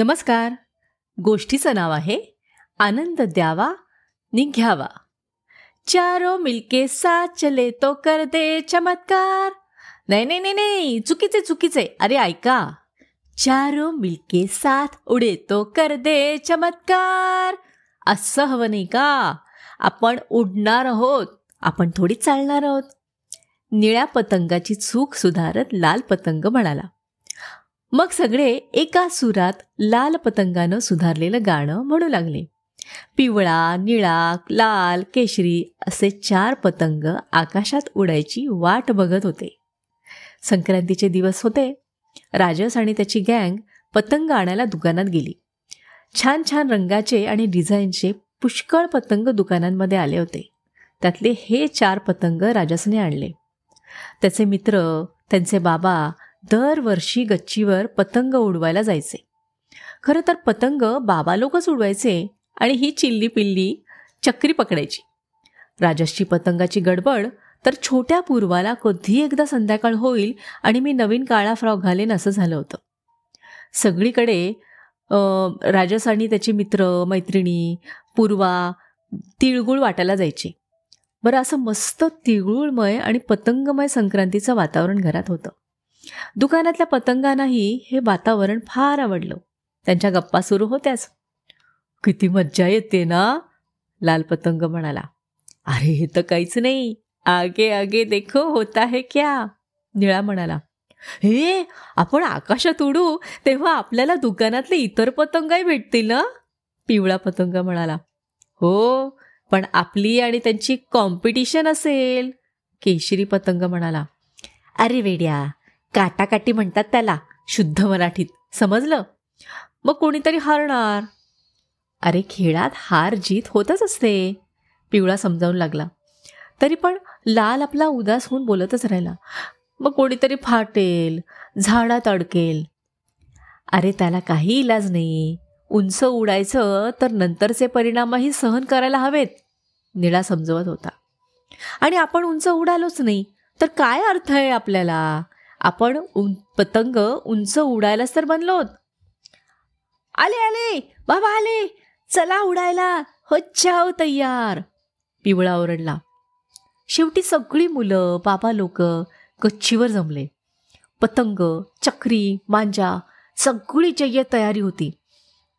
नमस्कार. गोष्टीचं नाव आहे आनंद द्यावा निघ्यावा. चारो मिलके साथ चले तो कर दे चमत्कार. नाही नाही नाही नाही चुकीचे चुकीचे. अरे ऐका. चारो मिलके साथ उडे तो कर दे चमत्कार. असं हवं नाही का? आपण उडणार आहोत आपण थोडी चालणार आहोत. निळ्या पतंगाची चूक सुधारत लाल पतंग म्हणाला. मग सगळे एका सुरात लाल पतंगानं सुधारलेलं गाणं म्हणू लागले. पिवळा निळा लाल केशरी असे चार पतंग आकाशात उडायची वाट बघत होते. संक्रांतीचे दिवस होते. राजस आणि त्याची गँग पतंग आणायला दुकानात गेली. छान छान रंगाचे आणि डिझाईनचे पुष्कळ पतंग दुकानांमध्ये आले होते. त्यातले हे चार पतंग राजसने आणले. त्याचे मित्र त्यांचे बाबा दरवर्षी गच्चीवर पतंग उडवायला जायचे. खरं तर पतंग बाबा लोकच उडवायचे आणि ही चिल्ली पिल्ली चक्री पकडायची. राजसची पतंगाची गडबड तर छोट्या पूर्वाला कधी एकदा संध्याकाळ होईल आणि मी नवीन काळा फ्रॉक घालेन असं झालं होतं. सगळीकडे राजस आणि त्याचे मित्र मैत्रिणी पूर्वा तिळगुळ वाटायला जायचे. बरं असं मस्त तिळगुळमय आणि पतंगमय संक्रांतीचं वातावरण घरात होतं. दुकानातल्या पतंगांनाही हे वातावरण फार आवडलं. त्यांच्या गप्पा सुरू होत्याच. किती मज्जा येते ना लाल पतंग म्हणाला. अरे हे तर काहीच नाही. आगे आगे देखो होता है क्या? निळा म्हणाला. हे आपण आकाशात उडू तेव्हा आपल्याला दुकानातले इतर पतंगही भेटतील ना? पिवळा पतंग म्हणाला. हो पण आपली आणि त्यांची कॉम्पिटिशन असेल केशरी पतंग म्हणाला. अरे वेड्या काटाकाटी म्हणतात त्याला शुद्ध मराठीत. समजलं? मग कोणीतरी हरणार. अरे खेळात हार जीत होतच असते. पिवळा समजावून लागला. तरी पण लाल आपला उदास होऊन बोलतच राहिला. मग कोणीतरी फाटेल झाडात अडकेल. अरे त्याला काही इलाज नाही. उंच उडायचं तर नंतरचे परिणामही सहन करायला हवेत निळा समजवत होता. आणि आपण उंच उडालोच नाही तर काय अर्थ आहे आपल्याला? आपण पतंग उंच उडायलाच तर बनलोत आले आले बाबा आले. चला उडायला. हो तयार. पिवळा ओरडला. शेवटी सगळी मुलं बाबा लोक गच्चीवर जमले. पतंग चक्री मांजा सगळी जय्य तयारी होती.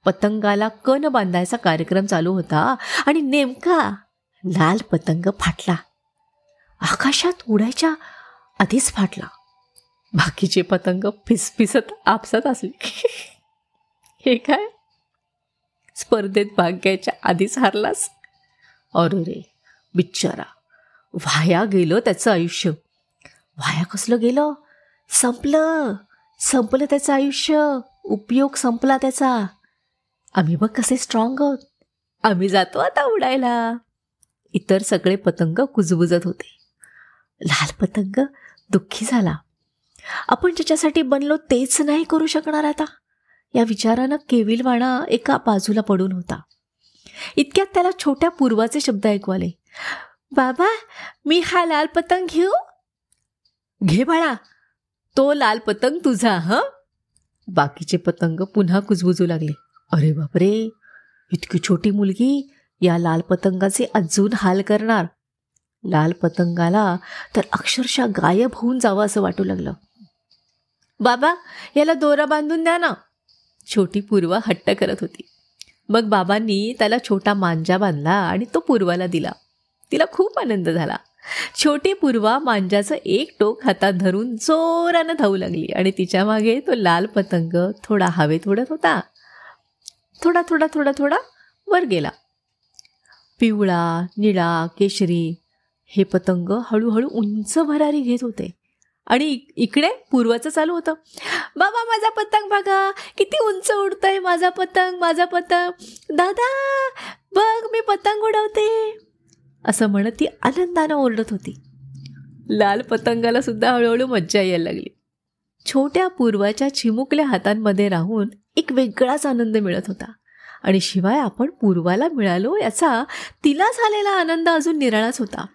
पतंगाला कण बांधायचा कार्यक्रम चालू होता आणि नेमका लाल पतंग फाटला. आकाशात उडायच्या आधीच फाटला. बाकीचे पतंग फिसफिसत आपसत असले हे काय? स्पर्धेत भाग घ्यायच्या आधीच हारलास? अरे रे बिच्चारा. वाया गेलं त्याचं आयुष्य. वाया कसलं गेलं? संपलं. संपलं त्याचं आयुष्य. उपयोग संपला त्याचा. आम्ही बघ कसे स्ट्रॉंग आहोत. आम्ही जातो आता उडायला. इतर सगळे पतंग कुजबुजत होते. लाल पतंग दुःखी झाला. आपण ज्याच्यासाठी बनलो तेच नाही करू शकणार आता. या विचारानं केविलवाणा एका बाजूला पडून होता. इतक्यात त्याला छोट्या पूर्वाचे शब्द ऐकू आले. बाबा मी हा लाल पतंग घेऊ? घे बाळा. तो लाल पतंग तुझा ह? बाकीचे पतंग पुन्हा कुजबुजू लागले. अरे बापरे इतकी छोटी मुलगी या लाल पतंगाचे अजून हाल करणार. लाल पतंगाला तर अक्षरशः गायब होऊन जावं असं वाटू लागलं. बाबा याला दोरा बांधून द्या ना. छोटी पूर्वा हट्ट करत होती. मग बाबांनी त्याला छोटा मांजा बांधला आणि तो पूर्वाला दिला. तिला खूप आनंद झाला. छोटी पूर्वा मांजाचं एक टोक हातात धरून जोरानं धावू लागली आणि तिच्यामागे तो लाल पतंग थोडा हवेत उडत होता. थोडा थोडा थोडा थोडा वर गेला. पिवळा निळा केशरी हे पतंग हळूहळू उंच भरारी घेत होते. आणि इकडे पूर्वाचं चालू होतं. बाबा माझा पतंग बघा. किती उंच उडतंय माझा पतंग माझा पतंग. दादा बघ मी पतंग उडवते. असं म्हणत ती आनंदानं ओरडत होती. लाल पतंगाला सुद्धा हळूहळू मज्जा यायला लागली. छोट्या पूर्वाच्या चिमुकल्या हातांमध्ये राहून एक वेगळाच आनंद मिळत होता. आणि शिवाय आपण पूर्वाला मिळालो याचा तिला झालेला आनंद अजून निराळाच होता.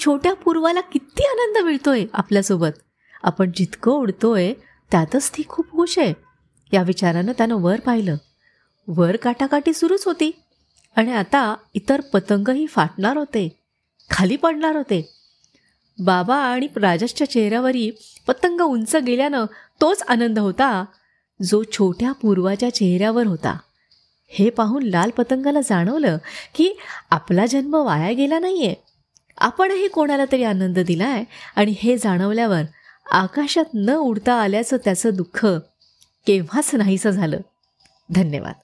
छोट्या पूर्वाला किती आनंद मिळतोय आपल्यासोबत. आपण जितकं उडतोय त्यातच ती खूप खुश आहे. या विचारानं त्यानं वर पाहिलं. वर काटाकाटी सुरूच होती. आणि आता इतर पतंगही फाटणार होते. खाली पडणार होते. बाबा आणि राजेशच्या चेहऱ्यावरही पतंग उंच गेल्यानं तोच आनंद होता जो छोट्या पूर्वाच्या चेहऱ्यावर होता. हे पाहून लाल पतंगाला जाणवलं की आपला जन्म वाया गेला नाहीये. आपणही कोणाला तरी आनंद दिला आहे आणि हे जाणवल्यावर आकाशात न उडता आल्याचं त्याचं दुःख केव्हाच नाहीसं झालं. धन्यवाद.